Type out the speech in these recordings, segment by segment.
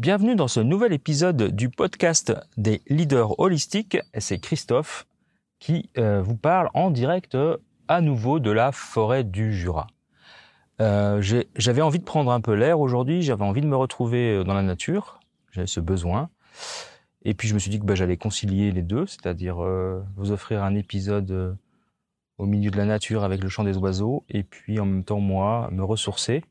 Bienvenue dans ce nouvel épisode du podcast des leaders holistiques. C'est Christophe qui euh, vous parle en direct euh, à nouveau de la forêt du Jura. Euh, j'avais envie de prendre un peu l'air aujourd'hui, j'avais envie de me retrouver dans la nature, j'avais ce besoin. Et puis je me suis dit que bah, j'allais concilier les deux, c'est-à-dire vous offrir un épisode au milieu de la nature avec le chant des oiseaux, et puis en même temps moi me ressourcer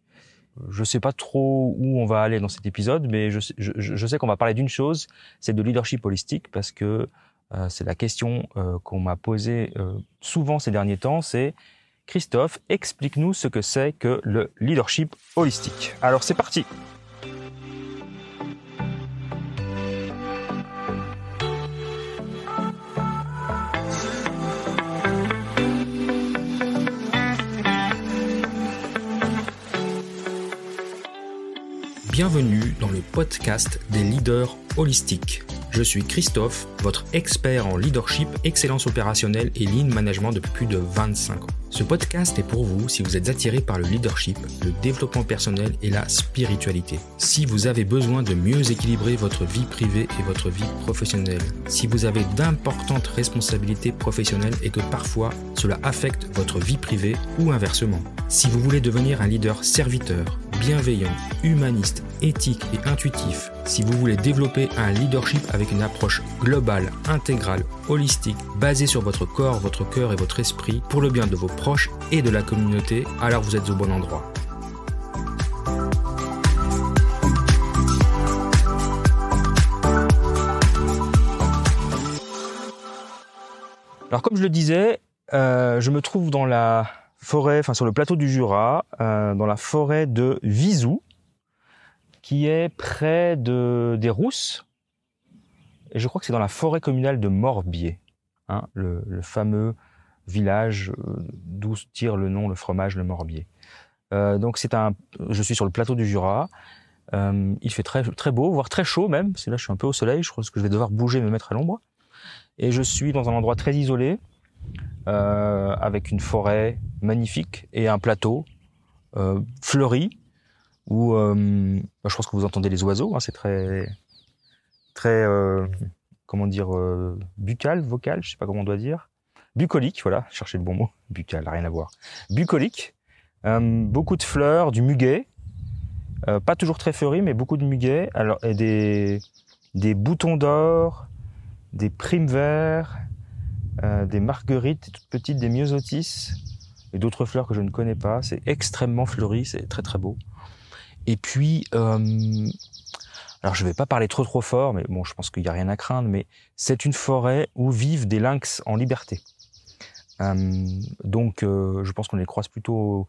je sais pas trop où on va aller dans cet épisode, mais je, je, sais qu'on va parler d'une chose, c'est de leadership holistique, parce que euh, c'est la question euh, qu'on m'a posée euh, souvent ces derniers temps, c'est Christophe, explique-nous ce que c'est que le leadership holistique. Alors c'est parti Bienvenue dans le podcast des leaders holistiques. Je suis Christophe, votre expert en leadership, excellence opérationnelle et lean management depuis plus de 25 ans. Ce podcast est pour vous si vous êtes attiré par le leadership, le développement personnel et la spiritualité. Si vous avez besoin de mieux équilibrer votre vie privée et votre vie professionnelle. Si vous avez d'importantes responsabilités professionnelles et que parfois cela affecte votre vie privée ou inversement. Si vous voulez devenir un leader serviteur, bienveillant, humaniste, éthique et intuitif, si vous voulez développer un leadership avec une approche globale, intégrale, holistique, basée sur votre corps, votre cœur et votre esprit, pour le bien de vos proches et de la communauté, alors vous êtes au bon endroit. Alors comme je le disais, euh, je me trouve dans la forêt, enfin sur le plateau du Jura, euh, dans la forêt de Vizou, qui est près de des Rousses. Et je crois que c'est dans la forêt communale de Morbier, hein, le, fameux village euh, d'où tire le nom le fromage le Morbier. Euh, donc c'est un, je suis sur le plateau du Jura. il fait très très beau, voire très chaud même. C'est là je suis un peu au soleil. Je pense que je vais devoir bouger, me mettre à l'ombre. Et je suis dans un endroit très isolé, euh, avec une forêt magnifique et un plateau euh, fleuri où euh, bah, je pense que vous entendez les oiseaux. Hein, c'est très très comment dire buccal, vocal, je sais pas comment on doit dire. Bucolique, voilà, cherchez le bon mot. Buccal, rien à voir. Bucolique. beaucoup de fleurs, du muguet. pas toujours très fleuri, mais beaucoup de muguet. Alors, et des, des boutons d'or, des primes verts, euh, des marguerites toutes petites, des myosotis et d'autres fleurs que je ne connais pas. C'est extrêmement fleuri, c'est très très beau. Et puis, euh, alors je vais pas parler trop trop fort, mais bon, je pense qu'il n'y a rien à craindre, mais c'est une forêt où vivent des lynx en liberté. Euh, donc, je pense qu'on les croise plutôt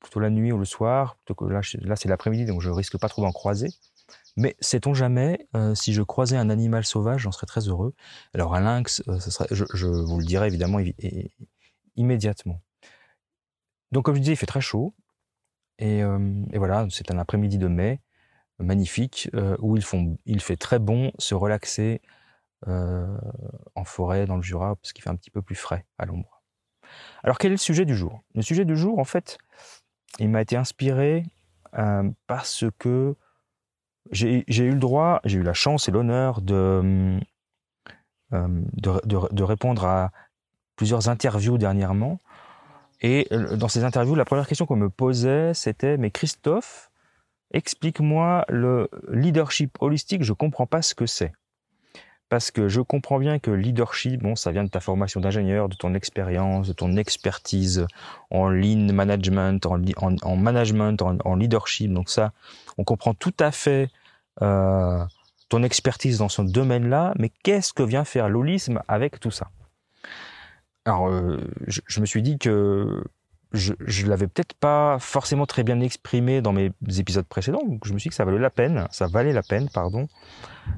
plutôt la nuit ou le soir, plutôt que là, là c'est l'après-midi, donc je risque pas trop d'en croiser. Mais sait-on jamais, euh, si je croisais un animal sauvage, j'en serais très heureux. Alors un lynx, euh, serait, je, vous le dirai évidemment immédiatement. Donc comme je disais, il fait très chaud. Et, euh, voilà, c'est un après-midi de mai, magnifique, où ils font, il fait très bon se relaxer en forêt, dans le Jura, parce qu'il fait un petit peu plus frais à l'ombre. Alors quel est le sujet du jour? Le sujet du jour, en fait, il m'a été inspiré parce que j'ai eu le droit, j'ai eu la chance et l'honneur de, euh, répondre à plusieurs interviews dernièrement. Et euh, dans ces interviews, la première question qu'on me posait, c'était Mais Christophe, explique-moi le leadership holistique, je comprends pas ce que c'est. Parce que je comprends bien que leadership, bon, ça vient de ta formation d'ingénieur, de ton expérience, de ton expertise en lean management, en, en, management, en, leadership. Donc ça, on comprend tout à fait euh, ton expertise dans ce domaine-là, mais qu'est-ce que vient faire l'holisme avec tout ça? Alors, euh, je, me suis dit que je, je l'avais peut-être pas forcément très bien exprimé dans mes épisodes précédents, donc je me suis dit que ça valait la peine, ça valait la peine, pardon,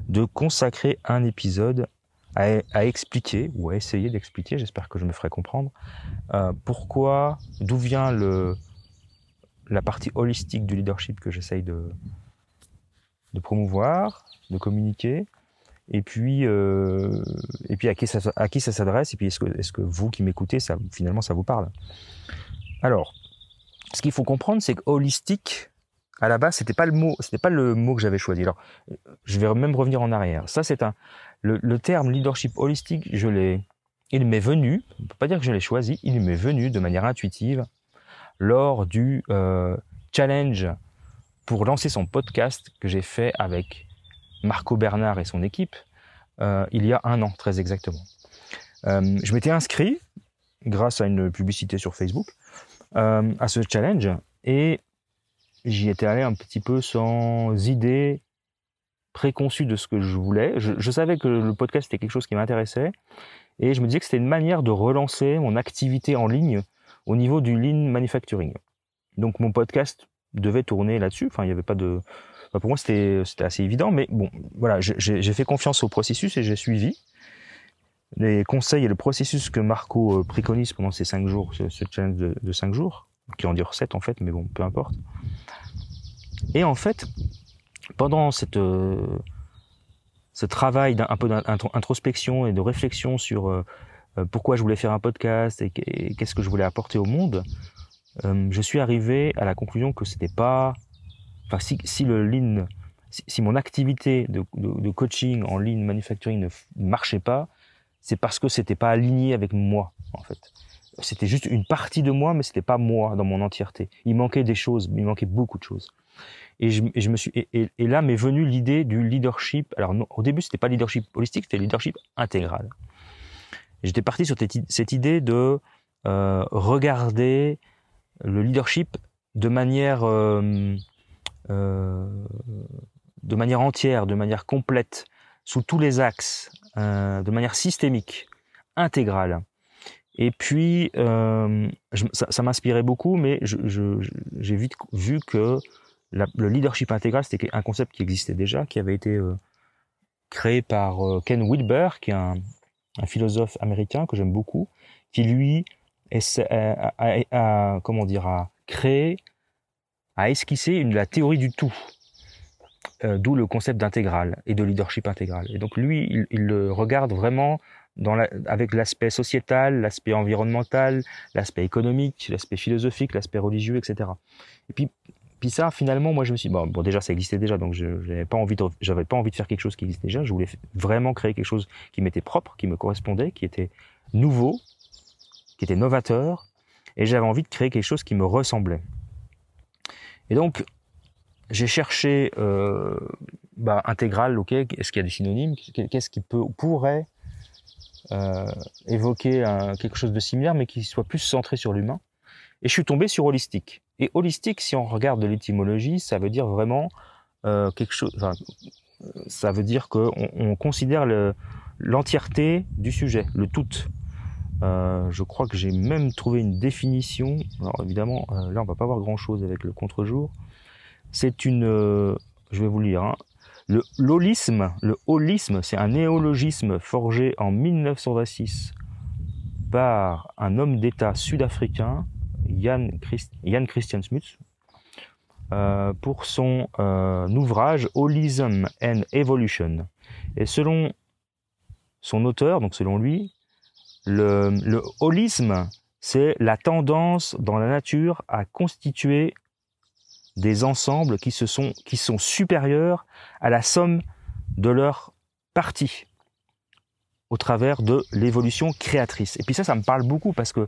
de consacrer un épisode à, expliquer ou à essayer d'expliquer, j'espère que je me ferai comprendre, euh, pourquoi, d'où vient la partie holistique du leadership que j'essaye de, promouvoir, de communiquer, et puis euh, à qui ça s'adresse, et puis est-ce que vous qui m'écoutez, finalement ça vous parle? Alors, ce qu'il faut comprendre, c'est que holistique, à la base, c'était pas pas le mot que j'avais choisi. Alors, je vais même revenir en arrière. Ça, c'est un, le, terme leadership holistique, je l'ai, il m'est venu, on peut pas dire que je l'ai choisi, il m'est venu de manière intuitive lors du euh, challenge pour lancer son podcast que j'ai fait avec Marco Bernard et son équipe euh, il y a un an, très exactement. Euh, je m'étais inscrit grâce à une publicité sur Facebook à ce challenge et j'y étais allé un petit peu sans idée préconçue de ce que je voulais. Je, savais que le podcast était quelque chose qui m'intéressait et je me disais que c'était une manière de relancer mon activité en ligne au niveau du lean manufacturing. Donc mon podcast devait tourner là-dessus. Enfin, il n'y avait pas de. pour moi, c'était assez évident, mais bon, voilà, j'ai fait confiance au processus et j'ai suivi les conseils et le processus que Marco euh, préconise pendant ces cinq jours, ce, challenge de, de cinq jours, qui en dure sept en fait, mais bon, peu importe. Et en fait, pendant cette, euh, ce travail d'un peu d'introspection et de réflexion sur euh, pourquoi je voulais faire un podcast et, qu'est-ce que je voulais apporter au monde, je suis arrivé à la conclusion que c'était pas, enfin si, le lean, si, mon activité de, de, coaching en lean manufacturing ne marchait pas, c'est parce que c'était pas aligné avec moi en fait. C'était juste une partie de moi, mais c'était pas moi dans mon entièreté. Il manquait des choses, il manquait beaucoup de choses. Et je, me suis et, et, là m'est venue l'idée du leadership. Alors au début c'était pas leadership holistique, c'était leadership intégral. J'étais parti sur cette idée de euh, regarder le leadership de manière euh, euh, de manière entière, de manière complète, sous tous les axes, euh, de manière systémique, intégrale. Et puis, euh, ça, m'inspirait beaucoup, mais j'ai vite vu que le leadership intégral, c'était un concept qui existait déjà, qui avait été euh, créé par Ken Wilber, qui est un, philosophe américain que j'aime beaucoup, qui lui a, comment dire, a créé, a esquissé la théorie du tout, euh, d'où le concept d'intégral et de leadership intégral. Et donc lui, il, le regarde vraiment avec l'aspect sociétal, l'aspect environnemental, l'aspect économique, l'aspect philosophique, l'aspect religieux, etc. Et puis puis ça, finalement, moi, je me suis bon, bon déjà, ça existait déjà, donc je n'avais pas envie pas envie de faire quelque chose qui existait déjà. Je voulais vraiment créer quelque chose qui m'était propre, qui me correspondait, qui était nouveau, qui était novateur, et j'avais envie de créer quelque chose qui me ressemblait. Et donc, j'ai cherché euh, bah, intégral, ok. Est-ce qu'il y a des synonymes Qu'est-ce qui peut pourrait euh, évoquer quelque chose de similaire, mais qui soit plus centré sur l'humain Et je suis tombé sur holistique. Et holistique, si on regarde de l'étymologie, ça veut dire vraiment euh, quelque chose. Ça veut dire qu'on on considère l'entièreté du sujet, le tout. Euh, je crois que j'ai même trouvé une définition. Alors évidemment, euh, là on va pas voir grand chose avec le contre-jour. C'est une, euh, je vais vous lire. Hein. Le l'holisme, le holisme, c'est un néologisme forgé en 1926 par un homme d'État sud-africain Jan, Christian Smuts euh, pour son euh, ouvrage Holism and Evolution. Et selon son auteur, donc selon lui, le holisme, c'est la tendance dans la nature à constituer des ensembles qui, se sont, qui sont supérieurs à la somme de leurs parties au travers de l'évolution créatrice. Et puis ça, ça me parle beaucoup parce que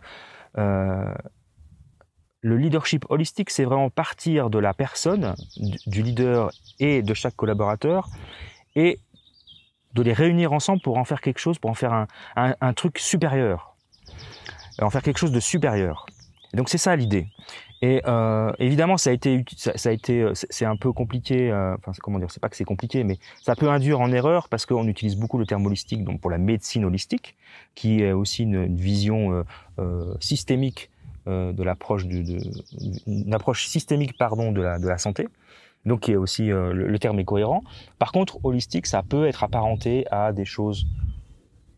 euh, le leadership holistique, c'est vraiment partir de la personne, du leader et de chaque collaborateur, et de les réunir ensemble pour en faire quelque chose, pour en faire un, truc supérieur, en faire quelque chose de supérieur. Donc c'est ça l'idée. Et euh, évidemment, ça a été, ça, a été, c'est un peu compliqué. Euh, enfin, comment dire, c'est pas que c'est compliqué, mais ça peut induire en erreur parce qu'on utilise beaucoup le terme holistique, donc pour la médecine holistique, qui est aussi une, vision euh, euh systémique euh, de l'approche de, une approche systémique pardon de la de la santé. Donc qui est aussi euh, le, terme est cohérent. Par contre, holistique, ça peut être apparenté à des choses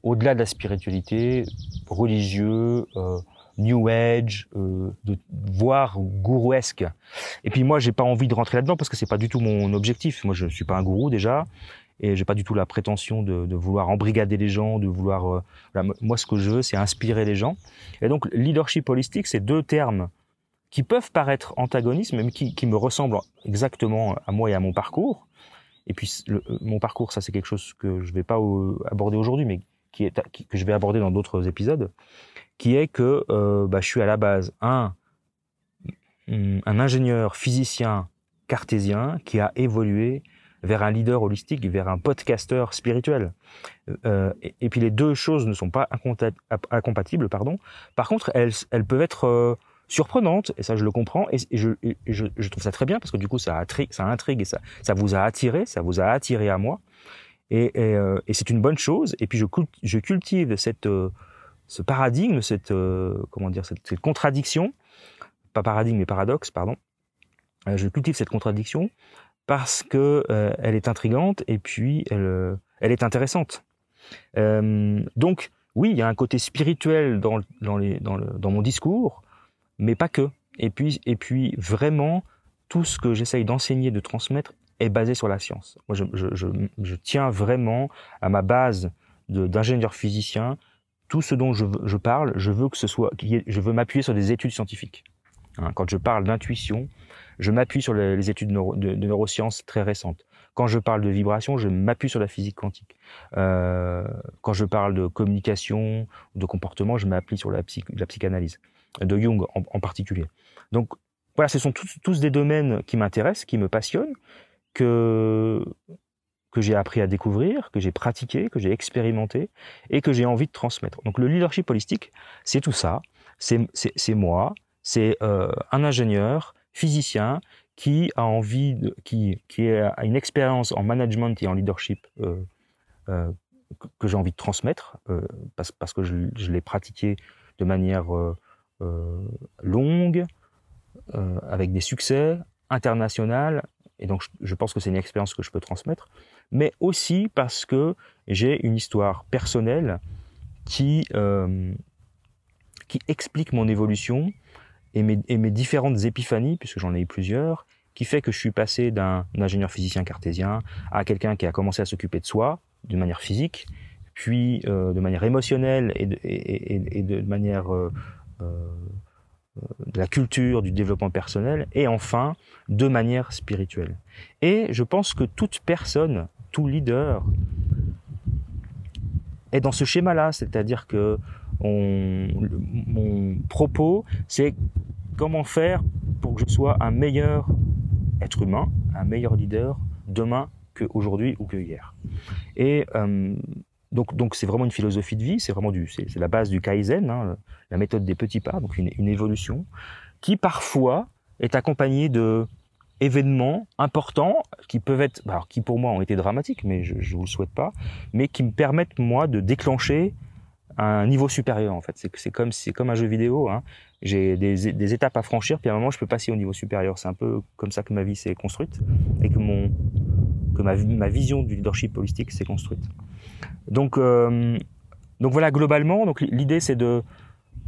au-delà de la spiritualité, religieux, euh, New Age, de, voire gourouesque. Et puis moi, j'ai pas envie de rentrer là-dedans parce que c'est pas du tout mon objectif. Moi, je suis pas un gourou déjà et j'ai pas du tout la prétention de, de, vouloir embrigader les gens, de vouloir. Euh, moi, ce que je veux, c'est inspirer les gens. Et donc, leadership holistique, c'est deux termes qui peuvent paraître antagonistes, même qui, qui me ressemblent exactement à moi et à mon parcours. Et puis le, mon parcours, ça c'est quelque chose que je vais pas aborder aujourd'hui, mais que je vais aborder dans d'autres épisodes, qui est que euh, bah, je suis à la base un un ingénieur physicien cartésien qui a évolué vers un leader holistique, vers un podcasteur spirituel. Euh, et, puis les deux choses ne sont pas incompatibles, pardon. Par contre, elles, elles peuvent être euh, surprenantes, et ça je le comprends, et, je, je, trouve ça très bien parce que du coup ça, ça intrigue et ça vous a attiré, ça vous a attiré à moi, euh, et c'est une bonne chose. Et puis je, cultive cette, euh, ce paradigme, cette, euh, comment dire, cette, contradiction, pas paradigme mais paradoxe, pardon. je cultive cette contradiction parce que elle est intrigante et puis elle, est intéressante. Donc oui, il y a un côté spirituel dans, dans, le, dans mon discours, mais pas que. Et puis, et puis vraiment, tout ce que j'essaye d'enseigner, de transmettre, est basé sur la science. Moi, je, je, je, je tiens vraiment à ma base d'ingénieur physicien. Tout ce dont je, parle, je veux que ce soit, je veux m'appuyer sur des études scientifiques. Hein, quand je parle d'intuition, je m'appuie sur les, études de, neurosciences très récentes. Quand je parle de vibration, je m'appuie sur la physique quantique. Euh, quand je parle de communication, de comportement, je m'appuie sur la, psychanalyse, de Jung en, particulier. Donc voilà, ce sont tous, des domaines qui m'intéressent, qui me passionnent, que, que j'ai appris à découvrir, que j'ai pratiqué, que j'ai expérimenté et que j'ai envie de transmettre. Donc le leadership holistique, c'est tout ça. C'est moi, c'est euh, un ingénieur, physicien, qui a envie, qui, qui a une expérience en management et en leadership euh, euh, que, j'ai envie de transmettre, parce, parce, que je, je l'ai pratiqué de manière longue, avec des succès internationaux, et donc je, pense que c'est une expérience que je peux transmettre, mais aussi parce que j'ai une histoire personnelle qui, qui explique mon évolution et mes, mes différentes épiphanies, puisque j'en ai eu plusieurs, qui fait que je suis passé d'un ingénieur physicien cartésien à quelqu'un qui a commencé à s'occuper de soi d'une manière physique, puis euh, de manière émotionnelle et de, de manière euh, euh, de la culture, du développement personnel, et enfin de manière spirituelle. Et je pense que toute personne, tout leader, est dans ce schéma-là, c'est-à-dire que on, mon propos, c'est comment faire pour que je sois un meilleur être humain, un meilleur leader demain qu'aujourd'hui ou que hier. Et euh, donc, c'est vraiment une philosophie de vie, c'est vraiment du, c'est, la base du kaizen, hein, la méthode des petits pas, donc une, évolution qui parfois est accompagnée de événements importants qui peuvent être, alors qui pour moi ont été dramatiques, mais je, je vous le souhaite pas, mais qui me permettent moi de déclencher un niveau supérieur en fait. C'est, comme un jeu vidéo. Hein. J'ai des, étapes à franchir, puis à un moment je peux passer au niveau supérieur. C'est un peu comme ça que ma vie s'est construite et que ma vision du leadership holistique s'est construite. Donc euh, donc voilà globalement. Donc l'idée c'est de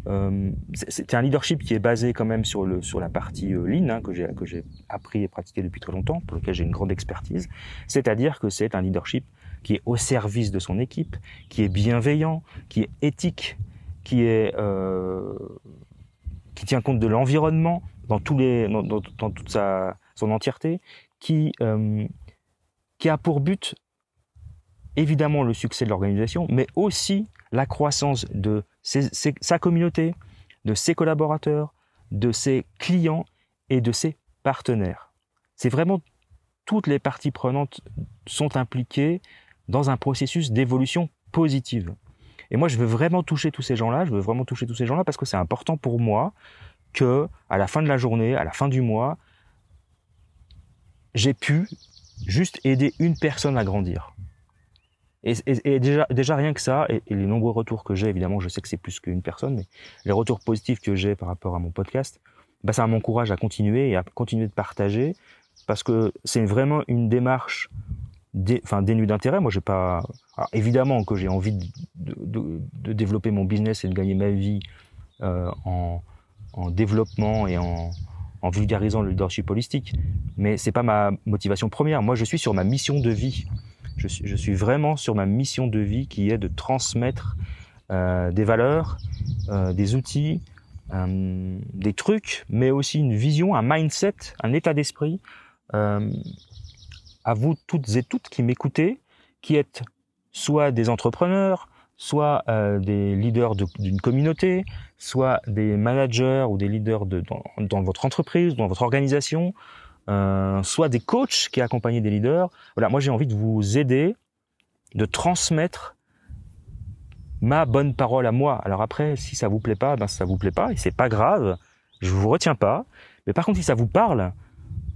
euh, c'est un leadership qui est basé quand même sur le sur la partie euh, lean hein, que j'ai que j'ai appris et pratiqué depuis très longtemps, pour lequel j'ai une grande expertise. C'est-à-dire que c'est un leadership qui est au service de son équipe, qui est bienveillant, qui est éthique, qui est euh, qui tient compte de l'environnement dans tous les dans, dans, toute sa son entièreté, qui euh, qui a pour but évidemment le succès de l'organisation, mais aussi la croissance de sa communauté, de ses collaborateurs, de ses clients et de ses partenaires. C'est vraiment toutes les parties prenantes sont impliquées dans un processus d'évolution positive. Et moi, je veux vraiment toucher tous ces gens-là, je veux vraiment toucher tous ces gens-là parce que c'est important pour moi que, à la fin de la journée, à la fin du mois, j'ai pu juste aider une personne à grandir. Et, déjà, rien que ça, et, les nombreux retours que j'ai, évidemment, je sais que c'est plus qu'une personne, mais les retours positifs que j'ai par rapport à mon podcast, bah, ça m'encourage à continuer et à continuer de partager parce que c'est vraiment une démarche dé, enfin, dénuée d'intérêt. Moi, j'ai pas. Évidemment que j'ai envie de, développer mon business et de gagner ma vie euh, en, en, développement et en, en, vulgarisant le leadership holistique, mais c'est pas ma motivation première. Moi, je suis sur ma mission de vie. Je suis, vraiment sur ma mission de vie qui est de transmettre euh, des valeurs, euh, des outils, des trucs, mais aussi une vision, un mindset, un état d'esprit. à vous toutes et toutes qui m'écoutez, qui êtes soit des entrepreneurs, soit euh, des leaders d'une communauté, soit des managers ou des leaders de, dans, votre entreprise, dans votre organisation, euh, soit des coachs qui accompagnent des leaders. Voilà, moi j'ai envie de vous aider, de transmettre ma bonne parole à moi. Alors après, si ça vous plaît pas, ben ça vous plaît pas et c'est pas grave. Je vous retiens pas. Mais par contre, si ça vous parle,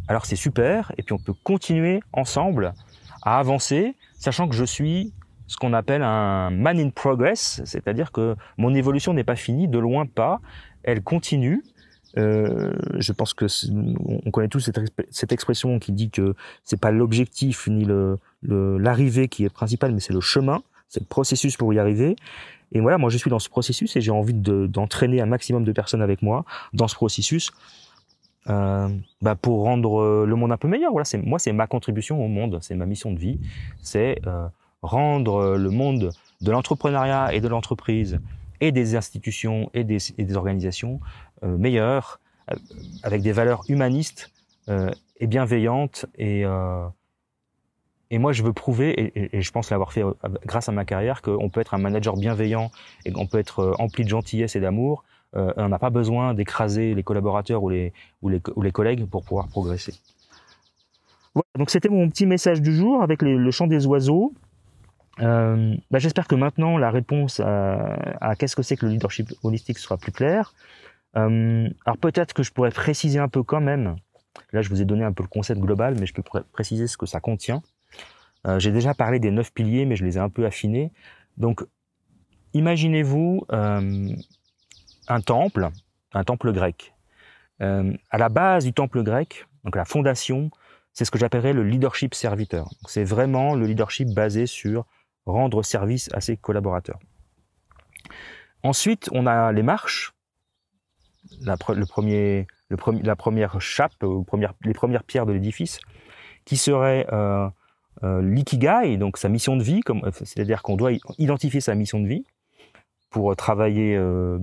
alors c'est super. Et puis on peut continuer ensemble à avancer, sachant que je suis ce qu'on appelle un man in progress, c'est-à-dire que mon évolution n'est pas finie, de loin pas, elle continue. Euh, je pense que on connaît tous cette, expression qui dit que c'est pas l'objectif ni l'arrivée qui est principale, mais c'est le chemin, c'est le processus pour y arriver. Et voilà, moi je suis dans ce processus et j'ai envie d'entraîner un maximum de personnes avec moi dans ce processus euh, bah pour rendre le monde un peu meilleur. Voilà, moi c'est ma contribution au monde, c'est ma mission de vie, c'est euh, rendre le monde de l'entrepreneuriat et de l'entreprise et des institutions et des, organisations euh, meilleurs, euh, avec des valeurs humanistes euh, et bienveillantes. Et, et moi, je veux prouver, et, et je pense l'avoir fait grâce à ma carrière, qu'on peut être un manager bienveillant et qu'on peut être empli de gentillesse et d'amour. on n'a pas besoin d'écraser les collaborateurs ou les, ou les, ou les collègues pour pouvoir progresser. Voilà, donc c'était mon petit message du jour avec le chant des oiseaux. Euh, bah, J'espère que maintenant la réponse à, qu'est-ce que c'est que le leadership holistique sera plus claire. Euh, alors peut-être que je pourrais préciser un peu quand même. Là, je vous ai donné un peu le concept global, mais je peux préciser ce que ça contient. Euh, J'ai déjà parlé des neuf piliers, mais je les ai un peu affinés. Donc, imaginez-vous un temple, un temple grec. À la base du temple grec, donc la fondation, c'est ce que j'appellerais le leadership serviteur. C'est vraiment le leadership basé sur rendre service à ses collaborateurs. Ensuite, on a les marches, la, première chape, les premières pierres de l'édifice, qui serait euh, euh, l'ikigai, donc sa mission de vie, c'est-à-dire qu'on doit identifier sa mission de vie pour travailler, euh,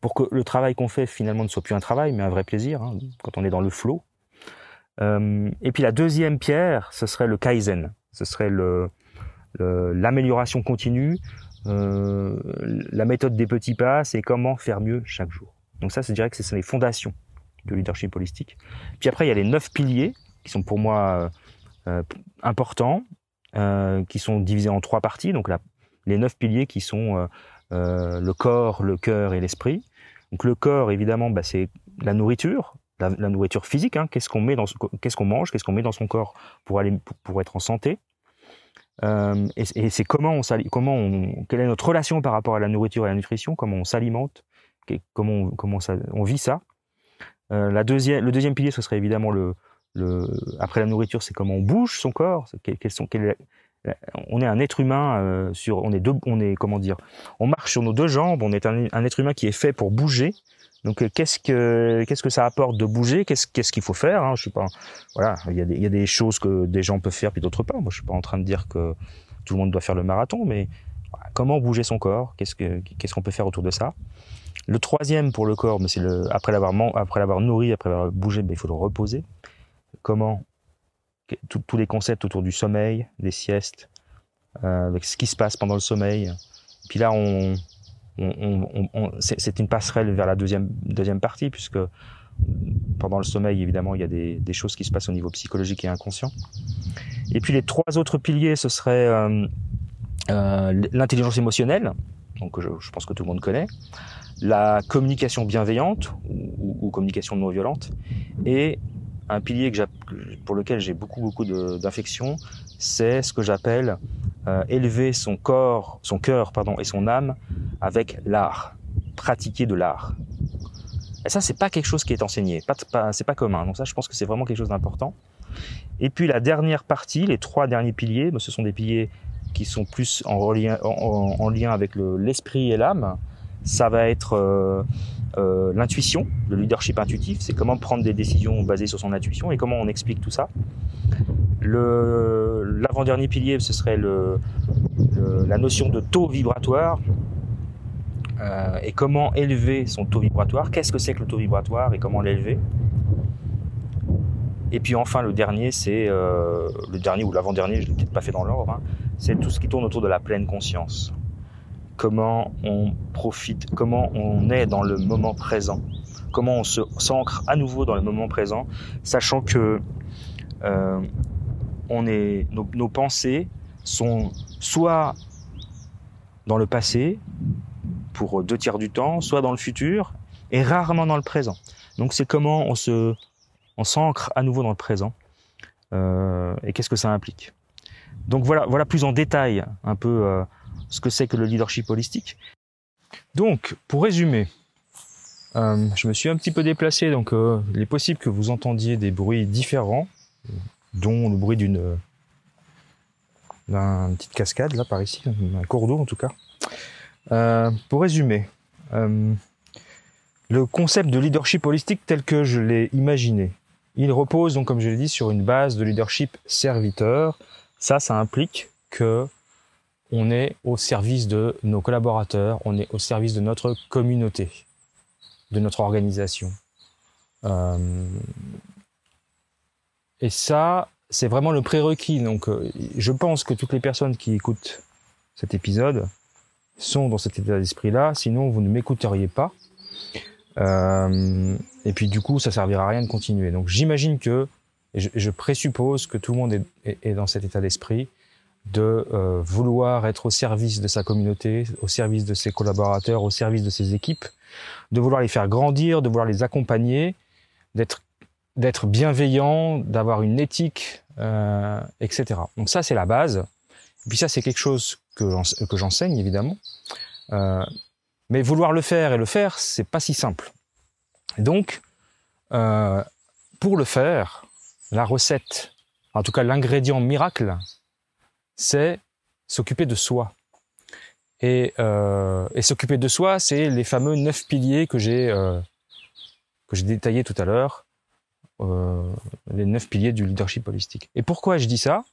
pour que le travail qu'on fait finalement ne soit plus un travail, mais un vrai plaisir, hein, quand on est dans le flow. et puis la deuxième pierre, ce serait le kaizen ce serait le l'amélioration continue, euh, la méthode des petits pas, c'est comment faire mieux chaque jour. Donc ça, je dirais que c'est les fondations du leadership holistique. Puis après, il y a les neuf piliers qui sont pour moi euh, importants, euh, qui sont divisés en trois parties. Donc les neuf piliers qui sont euh, le corps, le cœur et l'esprit. Donc le corps, évidemment, bah, c'est la nourriture, la, nourriture physique. Hein. qu'est-ce qu'on met dans, qu'est-ce qu'on mange, qu'est-ce qu'on met dans son corps pour aller pour être en santé? Euh, et, c'est comment on comment on, quelle est notre relation par rapport à la nourriture et à la nutrition, comment on s'alimente, comment on, comment on vit ça? Euh, la deuxième, le deuxième pilier, ce serait évidemment le, après la nourriture, c'est comment on bouge son corps. Quels sont, on est un être humain euh, sur, on est deux, on est comment dire, on marche sur nos deux jambes. On est un être humain qui est fait pour bouger. Donc euh, qu'est-ce que qu'est-ce que ça apporte de bouger? Qu'est-ce qu'est-ce qu'il faut faire hein? Je suis pas voilà, il y a des il y a des choses que des gens peuvent faire puis d'autres pas. Moi, je suis pas en train de dire que tout le monde doit faire le marathon, mais comment bouger son corps? Qu'est-ce que qu'est-ce qu'on peut faire autour de ça? Le troisième pour le corps, mais c'est le après l'avoir après l'avoir nourri, après l'avoir bougé, ben, il faut le reposer. Comment tous les concepts autour du sommeil, des siestes, euh, avec ce qui se passe pendant le sommeil. Puis là, on, c'est une passerelle vers la deuxième, deuxième partie, puisque pendant le sommeil, évidemment, il y a des, choses qui se passent au niveau psychologique et inconscient. Et puis les trois autres piliers, ce serait euh, euh, l'intelligence émotionnelle, donc je, pense que tout le monde connaît, la communication bienveillante ou communication non violente, et un pilier pour lequel j'ai beaucoup beaucoup d'affection, c'est ce que j'appelle euh, élever son corps, son cœur pardon et son âme avec l'art, pratiquer de l'art. Et ça c'est pas quelque chose qui est enseigné, pas, pas c'est pas commun. Donc ça je pense que c'est vraiment quelque chose d'important. Et puis la dernière partie, les trois derniers piliers, ce sont des piliers qui sont plus en, lien avec l'esprit et l'âme. Ça va être euh, euh, l'intuition, le leadership intuitif, c'est comment prendre des décisions basées sur son intuition et comment on explique tout ça. L'avant-dernier pilier, ce serait la notion de taux vibratoire. euh, et comment élever son taux vibratoire, qu'est-ce que c'est que le taux vibratoire et comment l'élever? Et puis enfin le dernier, c'est euh, le dernier ou l'avant-dernier, je l'ai peut-être pas fait dans l'ordre, hein, c'est tout ce qui tourne autour de la pleine conscience. Comment on profite, comment on est dans le moment présent, comment on s'ancre à nouveau dans le moment présent, sachant que euh, on est, nos, nos pensées sont soit dans le passé, pour deux tiers du temps, soit dans le futur, et rarement dans le présent. Donc c'est comment on se, on s'ancre à nouveau dans le présent, euh, et qu'est-ce que ça implique. Donc voilà, voilà plus en détail un peu euh, ce que c'est que le leadership holistique. Donc pour résumer, euh, je me suis un petit peu déplacé, donc euh, il est possible que vous entendiez des bruits différents, dont le bruit d'une d'une petite cascade là par ici, un cours d'eau en tout cas. Euh, pour résumer, le concept de leadership holistique tel que je l'ai imaginé, il repose donc comme je l'ai dit sur une base de leadership serviteur. Ça, ça implique que on est au service de nos collaborateurs, on est au service de notre communauté, de notre organisation. Euh, et ça, c'est vraiment le prérequis. Donc, euh, je pense que toutes les personnes qui écoutent cet épisode sont dans cet état d'esprit-là. Sinon, vous ne m'écouteriez pas. Euh, et puis, du coup, ça servira à rien de continuer. Donc, j'imagine que, et je, présuppose que tout le monde est dans cet état d'esprit de euh, vouloir être au service de sa communauté, au service de ses collaborateurs, au service de ses équipes, de vouloir les faire grandir, de vouloir les accompagner, d'être d'être bienveillant, d'avoir une éthique, euh, etc. Donc ça, c'est la base. Et puis ça, c'est quelque chose que, j'enseigne, évidemment. Euh, mais vouloir le faire et le faire, c'est pas si simple. Donc, euh, pour le faire, la recette, en tout cas l'ingrédient miracle, c'est s'occuper de soi. Et, euh, et s'occuper de soi, c'est les fameux neuf piliers que j'ai euh, détaillés tout à l'heure euh, les neuf piliers du leadership holistique. Et pourquoi je dis ça?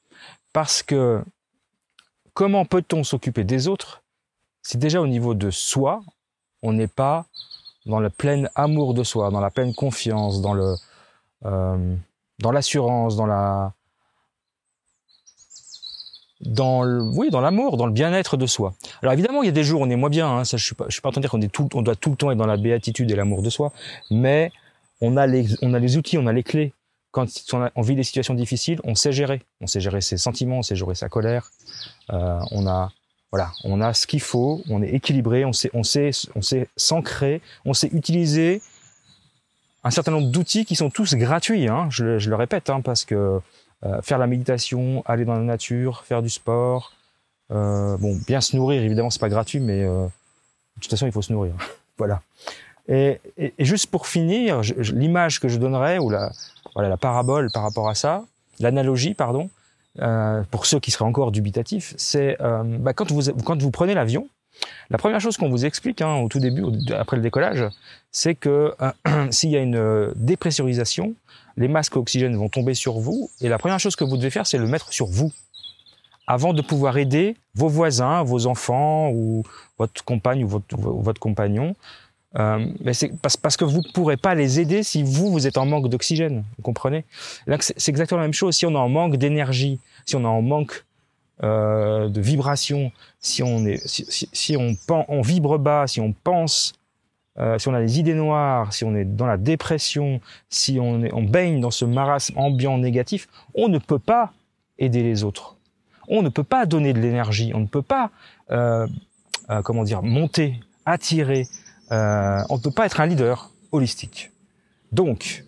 Parce que comment peut-on s'occuper des autres? Si déjà au niveau de soi, on n'est pas dans le plein amour de soi, dans la pleine confiance, dans le dans l'assurance, dans la dans le, oui, dans l'amour, dans le bien-être de soi. Alors évidemment, il y a des jours où on est moins bien. Hein, ça, je suis pas, je suis pas en train de dire qu'on est tout, on doit tout le temps être dans la béatitude et l'amour de soi, mais on a les, on a les outils, on a les clés. Quand on, vit des situations difficiles, on sait gérer. On sait gérer ses sentiments, on sait gérer sa colère. Euh, on a, voilà, on a ce qu'il faut. On est équilibré. On sait, on sait, on sait s'ancrer. On sait utiliser un certain nombre d'outils qui sont tous gratuits. Hein, je, je, le répète, hein, parce que euh, faire la méditation, aller dans la nature, faire du sport, euh, bon, bien se nourrir, évidemment, c'est pas gratuit, mais euh, de toute façon, il faut se nourrir. voilà. Et, et, et, juste pour finir, l'image que je donnerais, ou la, voilà, la parabole par rapport à ça, l'analogie, pardon, euh, pour ceux qui seraient encore dubitatifs, c'est euh, bah, quand, vous, quand vous prenez l'avion, la première chose qu'on vous explique hein, au tout début, après le décollage, c'est que euh, s'il y a une dépressurisation, les masques oxygène vont tomber sur vous, et la première chose que vous devez faire, c'est le mettre sur vous, avant de pouvoir aider vos voisins, vos enfants, ou votre compagne ou votre, compagnon euh, parce, que vous ne pourrez pas les aider si vous, vous êtes en manque d'oxygène. Vous comprenez? C'est exactement la même chose. Si on est en manque d'énergie, si on est en manque euh, de vibration, si on est, si, si, on, on, vibre bas, si on pense, euh, si on a des idées noires, si on est dans la dépression, si on, est, on baigne dans ce marasme ambiant négatif, on ne peut pas aider les autres. On ne peut pas donner de l'énergie. On ne peut pas, euh, euh comment dire, monter, attirer, euh, on ne peut pas être un leader holistique. Donc,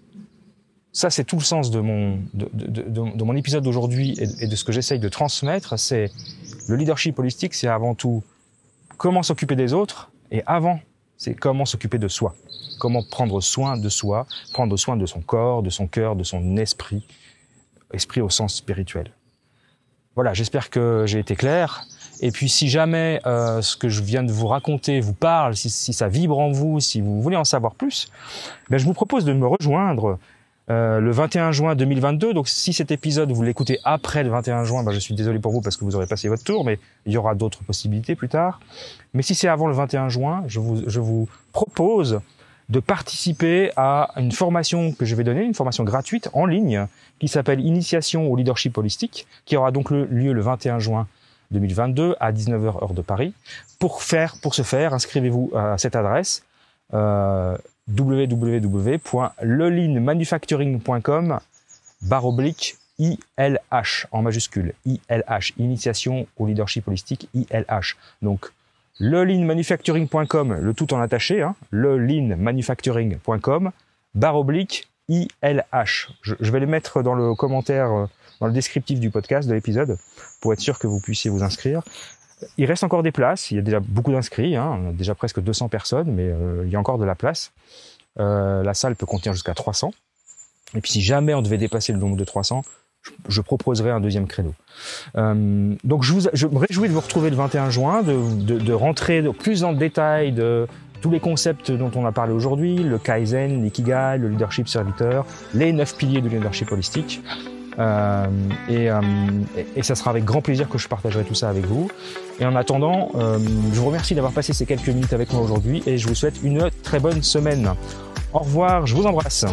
ça c'est tout le sens de mon, de, de, de, de mon épisode d'aujourd'hui et, de ce que j'essaye de transmettre, c'est le leadership holistique, c'est avant tout comment s'occuper des autres, et avant, c'est comment s'occuper de soi. Comment prendre soin de soi, prendre soin de son corps, de son cœur, de son esprit, esprit au sens spirituel. Voilà, j'espère que j'ai été clair. Et puis si jamais euh, ce que je viens de vous raconter vous parle, si, si, ça vibre en vous, si vous voulez en savoir plus, ben, je vous propose de me rejoindre euh, le 21 juin 2022. Donc si cet épisode vous l'écoutez après le 21 juin, bah, je suis désolé pour vous parce que vous aurez passé votre tour, mais il y aura d'autres possibilités plus tard. Mais si c'est avant le 21 juin, je vous, je vous propose de participer à une formation que je vais donner, une formation gratuite en ligne qui s'appelle Initiation au leadership holistique, qui aura donc lieu le 21 juin 2022 à 19h heure de Paris. Pour faire, pour ce faire, inscrivez-vous à cette adresse euh, www.lelinmanufacturing.com barre oblique ILH en majuscule. ILH, Initiation au leadership holistique, ILH. Donc, lelinmanufacturing.com, le tout en attaché, hein, lelinmanufacturing.com, barre oblique ILH. Je, je, vais les mettre dans le commentaire, euh, dans le descriptif du podcast, de l'épisode, pour être sûr que vous puissiez vous inscrire. Il reste encore des places, il y a déjà beaucoup d'inscrits, hein, on a déjà presque 200 personnes, mais euh, il y a encore de la place. Euh, la salle peut contenir jusqu'à 300. Et puis si jamais on devait dépasser le nombre de 300, je, je proposerai un deuxième créneau. Euh, donc je, me réjouis de vous retrouver le 21 juin, de, de, de rentrer plus dans le détail de tous les concepts dont on a parlé aujourd'hui, le Kaizen, l'ikigai, le leadership serviteur, les neuf piliers du leadership holistique. Euh, et, euh, et, ça sera avec grand plaisir que je partagerai tout ça avec vous. Et en attendant, euh, je vous remercie d'avoir passé ces quelques minutes avec moi aujourd'hui et je vous souhaite une très bonne semaine. Au revoir, je vous embrasse.